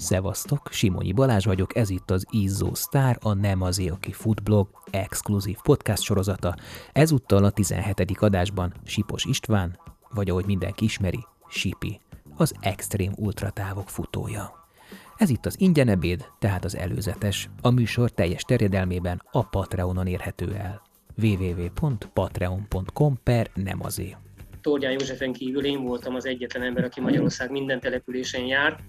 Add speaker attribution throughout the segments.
Speaker 1: Szevasztok, Simonyi Balázs vagyok, ez itt az Izzó Sztár, a Nem az aki Foodblog exkluzív podcast sorozata. Ezúttal a 17. adásban Sipos István, vagy ahogy mindenki ismeri, Sipi, az extrém ultratávok futója. Ez itt az ingyenebéd, tehát az előzetes. A műsor teljes terjedelmében a Patreonon érhető el. www.patreon.com per nem azé.
Speaker 2: Tordján Józsefen kívül én voltam az egyetlen ember, aki Magyarország minden településen járt,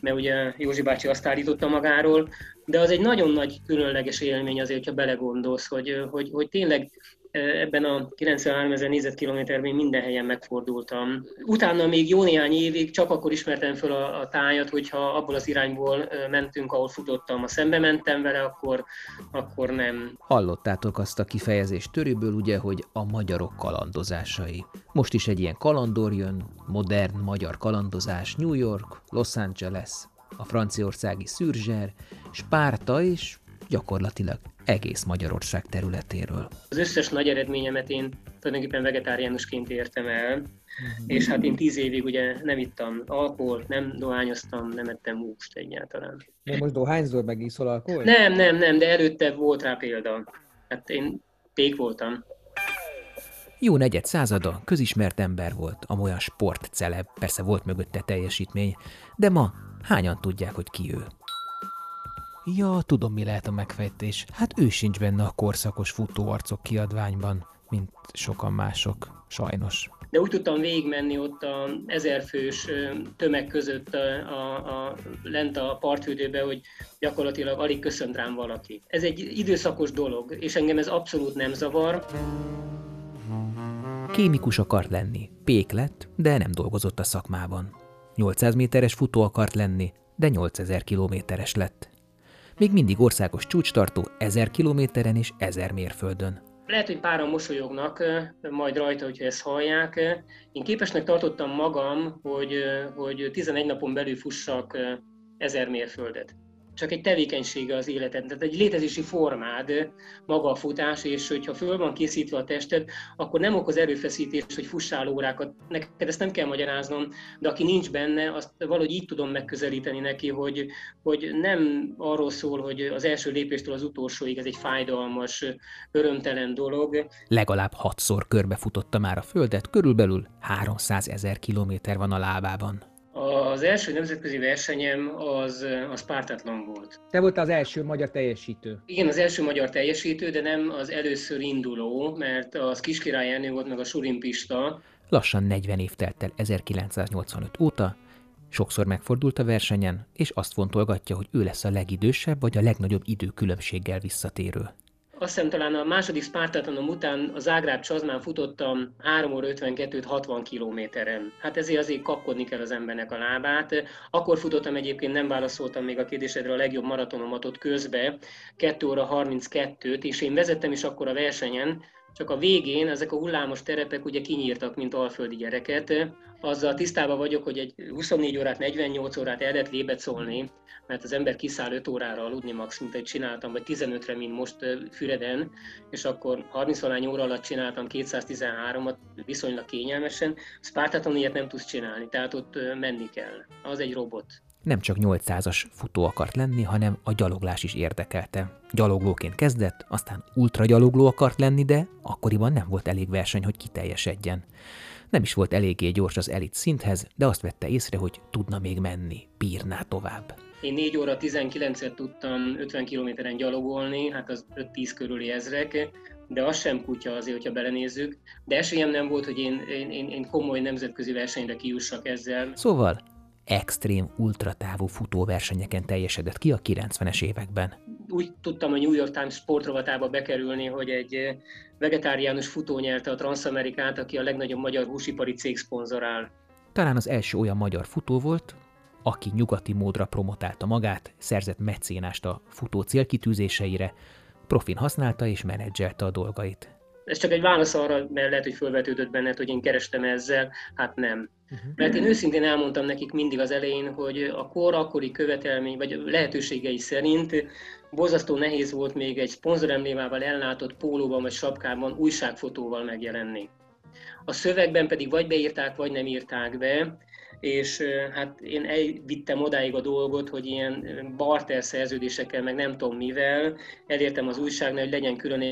Speaker 2: mert ugye Józsi bácsi azt állította magáról, de az egy nagyon nagy különleges élmény azért, hogyha belegondolsz, hogy, hogy, hogy tényleg ebben a 93 ezer négyzetkilométerben minden helyen megfordultam. Utána még jó néhány évig csak akkor ismertem fel a, a tájat, hogyha abból az irányból mentünk, ahol futottam. Ha szembe mentem vele, akkor, akkor nem.
Speaker 1: Hallottátok azt a kifejezést törőből, ugye, hogy a magyarok kalandozásai. Most is egy ilyen kalandor jön, modern magyar kalandozás, New York, Los Angeles, a franciaországi Szürzser, Spárta és gyakorlatilag egész Magyarország területéről.
Speaker 2: Az összes nagy eredményemet én tulajdonképpen vegetáriánusként értem el, mm-hmm. és hát én tíz évig ugye nem ittam alkoholt, nem dohányoztam, nem ettem húst egyáltalán.
Speaker 3: De most dohányzol, meg iszol alkoholt?
Speaker 2: Nem, nem, nem, de előtte volt rá példa. Hát én pék voltam.
Speaker 1: Jó negyed százada, közismert ember volt, amolyan sportceleb, persze volt mögötte teljesítmény, de ma hányan tudják, hogy ki ő? Ja, tudom, mi lehet a megfejtés. Hát ő sincs benne a korszakos futóarcok kiadványban, mint sokan mások, sajnos.
Speaker 2: De úgy tudtam végigmenni ott a ezerfős tömeg között a, a, a, lent a parthődőbe, hogy gyakorlatilag alig köszönt rám valaki. Ez egy időszakos dolog, és engem ez abszolút nem zavar.
Speaker 1: Kémikus akart lenni, pék lett, de nem dolgozott a szakmában. 800 méteres futó akart lenni, de 8000 kilométeres lett még mindig országos csúcstartó 1000 kilométeren és 1000 mérföldön.
Speaker 2: Lehet, hogy páran mosolyognak majd rajta, hogyha ezt hallják. Én képesnek tartottam magam, hogy, hogy 11 napon belül fussak 1000 mérföldet csak egy tevékenysége az életed, tehát egy létezési formád maga a futás, és hogyha föl van készítve a tested, akkor nem okoz erőfeszítés, hogy fussál órákat. Neked ezt nem kell magyaráznom, de aki nincs benne, azt valahogy így tudom megközelíteni neki, hogy, hogy nem arról szól, hogy az első lépéstől az utolsóig ez egy fájdalmas, örömtelen dolog.
Speaker 1: Legalább hatszor körbefutotta már a Földet, körülbelül 300 ezer kilométer van a lábában.
Speaker 2: Az első nemzetközi versenyem az, az pártatlan volt.
Speaker 3: Te volt az első magyar teljesítő.
Speaker 2: Igen, az első magyar teljesítő, de nem az először induló, mert az Kiskirály Ernő volt meg a Surin Pista.
Speaker 1: Lassan 40 év telt el 1985 óta, sokszor megfordult a versenyen, és azt fontolgatja, hogy ő lesz a legidősebb vagy a legnagyobb időkülönbséggel visszatérő
Speaker 2: azt hiszem talán a második Spartatonom után a Zágráb Csazmán futottam 3 óra 52 60 kilométeren. Hát ezért azért kapkodni kell az embernek a lábát. Akkor futottam egyébként, nem válaszoltam még a kérdésedre a legjobb maratonomat ott közbe, 2 óra 32-t, és én vezettem is akkor a versenyen, csak a végén ezek a hullámos terepek ugye kinyírtak, mint alföldi gyereket. Azzal tisztában vagyok, hogy egy 24 órát, 48 órát el lehet lébecolni, mert az ember kiszáll 5 órára aludni max, mint egy csináltam, vagy 15-re, mint most Füreden, és akkor 30 valány óra alatt csináltam 213-at viszonylag kényelmesen. Spartaton ilyet nem tudsz csinálni, tehát ott menni kell. Az egy robot
Speaker 1: nem csak 800-as futó akart lenni, hanem a gyaloglás is érdekelte. Gyaloglóként kezdett, aztán ultragyalogló akart lenni, de akkoriban nem volt elég verseny, hogy kiteljesedjen. Nem is volt eléggé gyors az elit szinthez, de azt vette észre, hogy tudna még menni, bírná tovább.
Speaker 2: Én 4 óra 19-et tudtam 50 kilométeren gyalogolni, hát az 5-10 körüli ezrek, de az sem kutya azért, hogyha belenézzük. De esélyem nem volt, hogy én, én, én komoly nemzetközi versenyre kijussak ezzel.
Speaker 1: Szóval extrém ultratávú futóversenyeken teljesedett ki a 90-es években.
Speaker 2: Úgy tudtam a New York Times sportrovatába bekerülni, hogy egy eh, vegetáriánus futó nyerte a Transamerikát, aki a legnagyobb magyar húsipari cég szponzorál.
Speaker 1: Talán az első olyan magyar futó volt, aki nyugati módra promotálta magát, szerzett mecénást a futó célkitűzéseire, profin használta és menedzselte a dolgait.
Speaker 2: Ez csak egy válasz arra, mert lehet, hogy felvetődött benned, hogy én kerestem ezzel, hát nem. Uh-huh. Mert én őszintén elmondtam nekik mindig az elején, hogy a kor akkori követelmény, vagy lehetőségei szerint borzasztó nehéz volt még egy szponzoremlémával ellátott pólóban vagy sapkában újságfotóval megjelenni. A szövegben pedig vagy beírták, vagy nem írták be, és hát én elvittem odáig a dolgot, hogy ilyen barter szerződésekkel, meg nem tudom mivel, elértem az újságnál, hogy legyen külön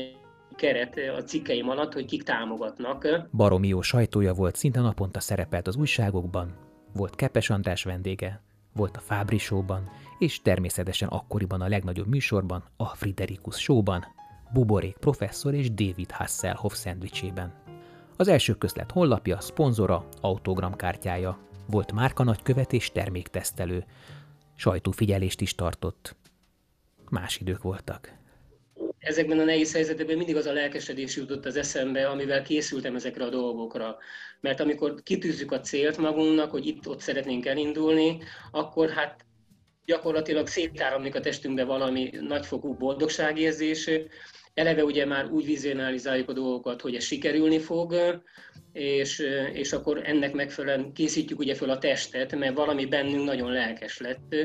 Speaker 2: keret a cikkeim alatt, hogy kik támogatnak.
Speaker 1: Baromi jó sajtója volt, szinte naponta szerepelt az újságokban, volt Kepes András vendége, volt a Fábri Show-ban, és természetesen akkoriban a legnagyobb műsorban, a Friderikus Show-ban, Buborék professzor és David Hasselhoff szendvicsében. Az első közlet honlapja, szponzora, autogramkártyája, volt márka nagykövet és terméktesztelő, sajtófigyelést is tartott. Más idők voltak
Speaker 2: ezekben a nehéz helyzetekben mindig az a lelkesedés jutott az eszembe, amivel készültem ezekre a dolgokra. Mert amikor kitűzzük a célt magunknak, hogy itt-ott szeretnénk elindulni, akkor hát gyakorlatilag szétáramlik a testünkbe valami nagyfokú boldogságérzés. Eleve ugye már úgy vizionalizáljuk a dolgokat, hogy ez sikerülni fog, és, és akkor ennek megfelelően készítjük ugye föl a testet, mert valami bennünk nagyon lelkes lett.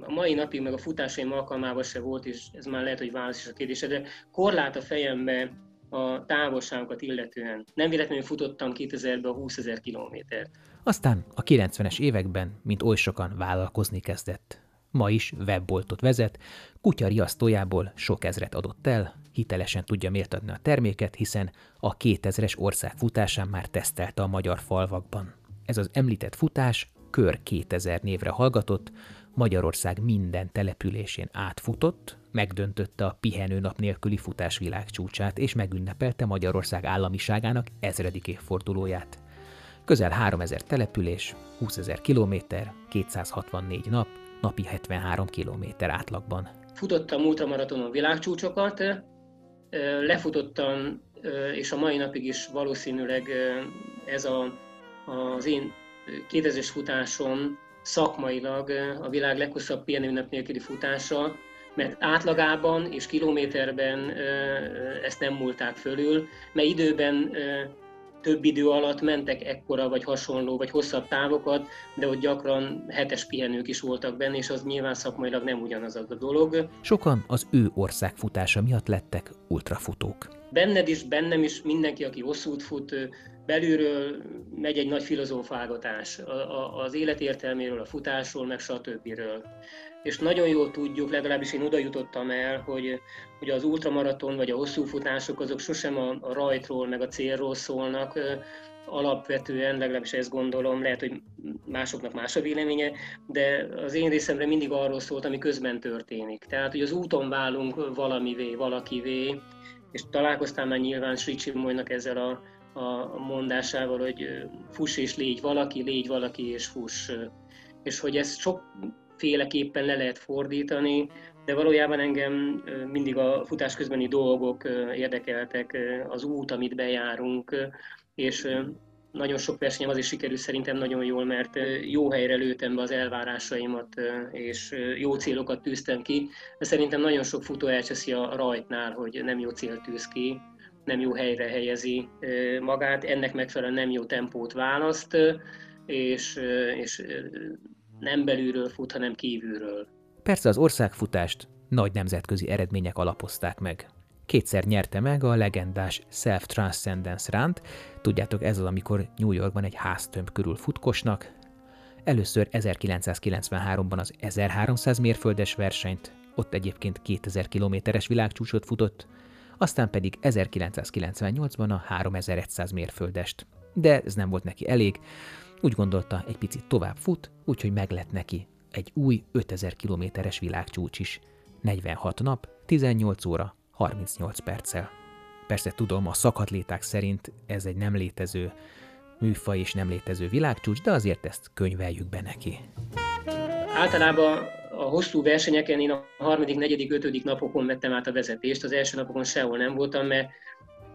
Speaker 2: A mai napig, meg a futásaim alkalmával se volt, és ez már lehet, hogy válasz is a kérdésre, de korlát a fejembe a távolságokat illetően. Nem véletlenül futottam 2000-ben 20 ezer kilométert.
Speaker 1: Aztán a 90-es években, mint oly sokan vállalkozni kezdett. Ma is webboltot vezet, kutya riasztójából sok ezret adott el, hitelesen tudja mértadni a terméket, hiszen a 2000-es ország futásán már tesztelte a magyar falvakban. Ez az említett futás Kör 2000 névre hallgatott, Magyarország minden településén átfutott, megdöntötte a pihenőnap nélküli futás világcsúcsát, és megünnepelte Magyarország államiságának ezredik évfordulóját. Közel 3000 település, 20 ezer kilométer, 264 nap, napi 73 kilométer átlagban.
Speaker 2: Futottam ultramaratonon világcsúcsokat, lefutottam, és a mai napig is valószínűleg ez a, az én 2000-es futásom szakmailag a világ leghosszabb pihenőnap nélküli futása, mert átlagában és kilométerben ezt nem múlták fölül, mert időben több idő alatt mentek ekkora vagy hasonló, vagy hosszabb távokat, de ott gyakran hetes pihenők is voltak benne, és az nyilván szakmailag nem ugyanaz a dolog.
Speaker 1: Sokan az ő ország futása miatt lettek ultrafutók.
Speaker 2: Benned is, bennem is mindenki, aki hosszút fut, belülről megy egy nagy filozófálgatás. Az életértelméről, a futásról, meg stb és nagyon jól tudjuk, legalábbis én oda jutottam el, hogy, hogy az ultramaraton vagy a hosszú futások azok sosem a, a rajtról meg a célról szólnak, alapvetően, legalábbis ezt gondolom, lehet, hogy másoknak más a véleménye, de az én részemre mindig arról szólt, ami közben történik. Tehát, hogy az úton válunk valamivé, valakivé, és találkoztál már nyilván Sricsi Molynak ezzel a, a mondásával, hogy fuss és légy valaki, légy valaki és fuss. És hogy ez sok féleképpen le lehet fordítani, de valójában engem mindig a futás közbeni dolgok érdekeltek, az út, amit bejárunk, és nagyon sok versenyem azért sikerül szerintem nagyon jól, mert jó helyre lőttem be az elvárásaimat, és jó célokat tűztem ki. De szerintem nagyon sok futó elcseszi a rajtnál, hogy nem jó cél tűz ki, nem jó helyre helyezi magát, ennek megfelelően nem jó tempót választ, és, és nem belülről fut, hanem kívülről.
Speaker 1: Persze az országfutást nagy nemzetközi eredmények alapozták meg. Kétszer nyerte meg a legendás Self Transcendence Ránt, tudjátok ez az, amikor New Yorkban egy háztömb körül futkosnak, először 1993-ban az 1300 mérföldes versenyt, ott egyébként 2000 kilométeres világcsúcsot futott, aztán pedig 1998-ban a 3100 mérföldest. De ez nem volt neki elég, úgy gondolta, egy picit tovább fut, úgyhogy meg lett neki egy új 5000 kilométeres világcsúcs is. 46 nap, 18 óra, 38 perccel. Persze tudom, a szakatléták szerint ez egy nem létező műfaj és nem létező világcsúcs, de azért ezt könyveljük be neki.
Speaker 2: Általában a hosszú versenyeken én a harmadik, negyedik, ötödik napokon vettem át a vezetést, az első napokon sehol nem voltam, mert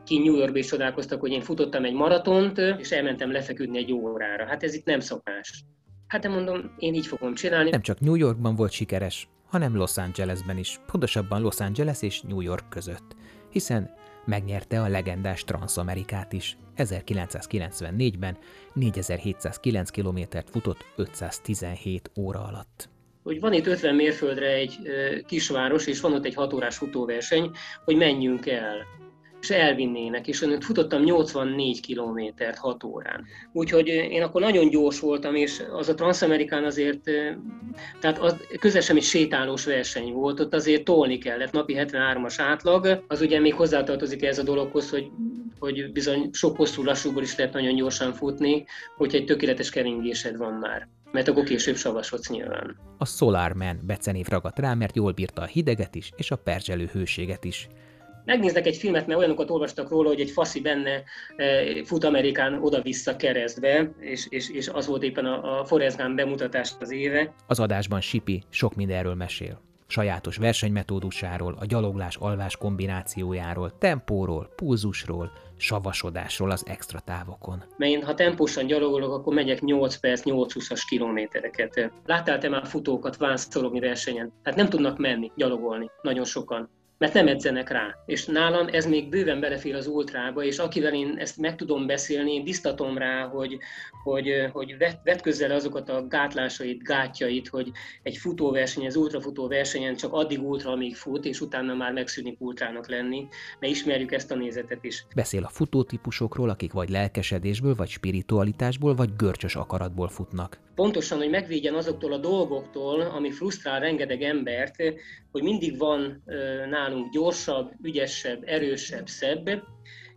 Speaker 2: ki New Yorkba is csodálkoztak, hogy én futottam egy maratont, és elmentem lefeküdni egy órára. Hát ez itt nem szokás. Hát nem mondom, én így fogom csinálni.
Speaker 1: Nem csak New Yorkban volt sikeres, hanem Los Angelesben is, pontosabban Los Angeles és New York között, hiszen megnyerte a legendás Transamerikát is. 1994-ben 4709 kilométert futott 517 óra alatt.
Speaker 2: Hogy van itt 50 mérföldre egy kisváros, és van ott egy 6 órás futóverseny, hogy menjünk el és elvinnének, és én futottam 84 kilométert 6 órán. Úgyhogy én akkor nagyon gyors voltam, és az a Transamerikán azért, tehát az közösen egy sétálós verseny volt, ott azért tolni kellett, napi 73-as átlag, az ugye még hozzátartozik ez a dologhoz, hogy, hogy bizony sok hosszú lassúból is lehet nagyon gyorsan futni, hogyha egy tökéletes keringésed van már mert akkor később savasodsz nyilván.
Speaker 1: A Solar Man becenév ragadt rá, mert jól bírta a hideget is, és a perzselő hőséget is
Speaker 2: megnéznek egy filmet, mert olyanokat olvastak róla, hogy egy faszi benne e, fut Amerikán oda-vissza keresztbe, és, és, és az volt éppen a, a Forrest Gump bemutatás az éve.
Speaker 1: Az adásban Sipi sok mindenről mesél. Sajátos versenymetódusáról, a gyaloglás-alvás kombinációjáról, tempóról, pulzusról, savasodásról az extra távokon.
Speaker 2: Mert én, ha tempósan gyalogolok, akkor megyek 8 perc, 8-20-as kilométereket. Láttál te már futókat vánszorogni versenyen? Hát nem tudnak menni, gyalogolni, nagyon sokan mert nem edzenek rá. És nálam ez még bőven belefér az ultrába, és akivel én ezt meg tudom beszélni, én biztatom rá, hogy, hogy, hogy vet, közel azokat a gátlásait, gátjait, hogy egy futóverseny, az ultrafutó versenyen csak addig ultra, amíg fut, és utána már megszűnik ultrának lenni, mert ismerjük ezt a nézetet is.
Speaker 1: Beszél a futótípusokról, akik vagy lelkesedésből, vagy spiritualitásból, vagy görcsös akaratból futnak
Speaker 2: pontosan, hogy megvédjen azoktól a dolgoktól, ami frusztrál rengeteg embert, hogy mindig van nálunk gyorsabb, ügyesebb, erősebb, szebb,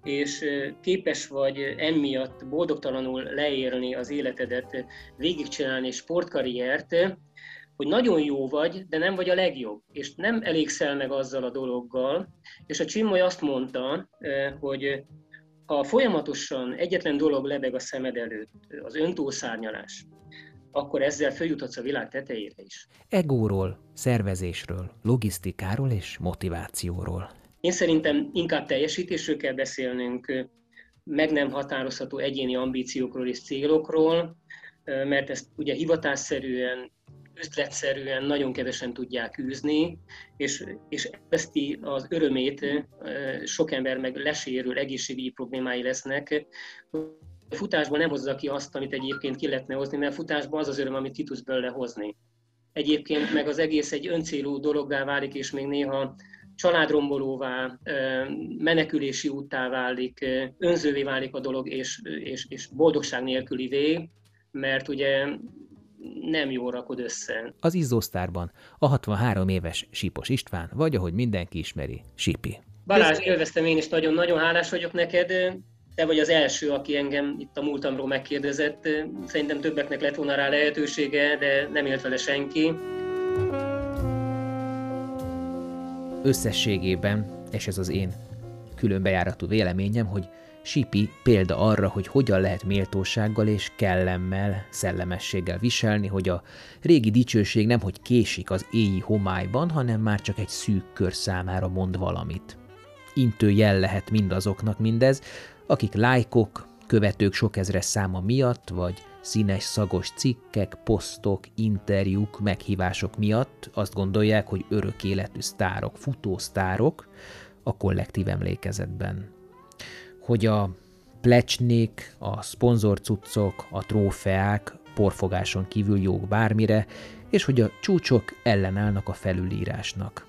Speaker 2: és képes vagy emiatt boldogtalanul leérni az életedet, végigcsinálni sportkarriert, hogy nagyon jó vagy, de nem vagy a legjobb, és nem elégszel meg azzal a dologgal. És a Csimmoly azt mondta, hogy ha folyamatosan egyetlen dolog lebeg a szemed előtt, az öntúlszárnyalás, akkor ezzel följuthatsz a világ tetejére is.
Speaker 1: Egóról, szervezésről, logisztikáról és motivációról.
Speaker 2: Én szerintem inkább teljesítésről kell beszélnünk, meg nem határozható egyéni ambíciókról és célokról, mert ezt ugye hivatásszerűen, üzletszerűen nagyon kevesen tudják űzni, és, és veszti az örömét, sok ember meg lesérül, egészségügyi problémái lesznek, futásból nem hozza ki azt, amit egyébként ki lehetne hozni, mert futásban az az öröm, amit ki tudsz belőle hozni. Egyébként meg az egész egy öncélú dologgá válik, és még néha családrombolóvá, menekülési úttá válik, önzővé válik a dolog, és, és, és boldogság nélkülivé, mert ugye nem jól rakod össze.
Speaker 1: Az Izzósztárban a 63 éves Sipos István, vagy ahogy mindenki ismeri, Sipi.
Speaker 2: Balázs, élveztem én is nagyon, nagyon hálás vagyok neked te vagy az első, aki engem itt a múltamról megkérdezett. Szerintem többeknek lett volna rá lehetősége, de nem élt vele senki.
Speaker 1: Összességében, és ez az én különbejáratú véleményem, hogy Sipi példa arra, hogy hogyan lehet méltósággal és kellemmel, szellemességgel viselni, hogy a régi dicsőség nem hogy késik az éji homályban, hanem már csak egy szűk kör számára mond valamit. Intő jel lehet mindazoknak mindez, akik lájkok, követők sok ezres száma miatt, vagy színes szagos cikkek, posztok, interjúk, meghívások miatt azt gondolják, hogy örök életű sztárok, futósztárok a kollektív emlékezetben. Hogy a plecsnék, a szponzorcuccok, a trófeák porfogáson kívül jók bármire, és hogy a csúcsok ellenállnak a felülírásnak.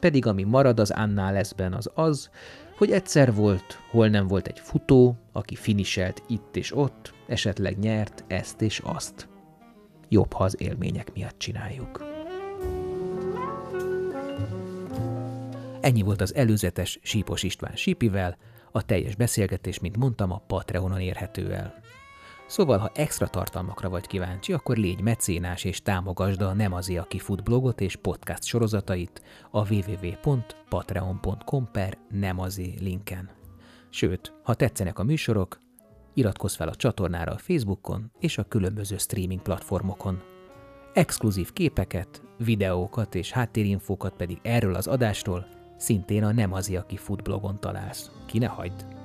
Speaker 1: Pedig ami marad az annál leszben az az, hogy egyszer volt, hol nem volt egy futó, aki finiselt itt és ott, esetleg nyert ezt és azt. Jobb, ha az élmények miatt csináljuk. Ennyi volt az előzetes Sípos István Sípivel, a teljes beszélgetés, mint mondtam, a Patreonon érhető el. Szóval, ha extra tartalmakra vagy kíváncsi, akkor légy mecénás és támogasd a Nem az aki fut blogot és podcast sorozatait a www.patreon.com per nemazé linken. Sőt, ha tetszenek a műsorok, iratkozz fel a csatornára a Facebookon és a különböző streaming platformokon. Exkluzív képeket, videókat és háttérinfókat pedig erről az adásról szintén a Nem az aki fut blogon találsz. Ki ne hagyd!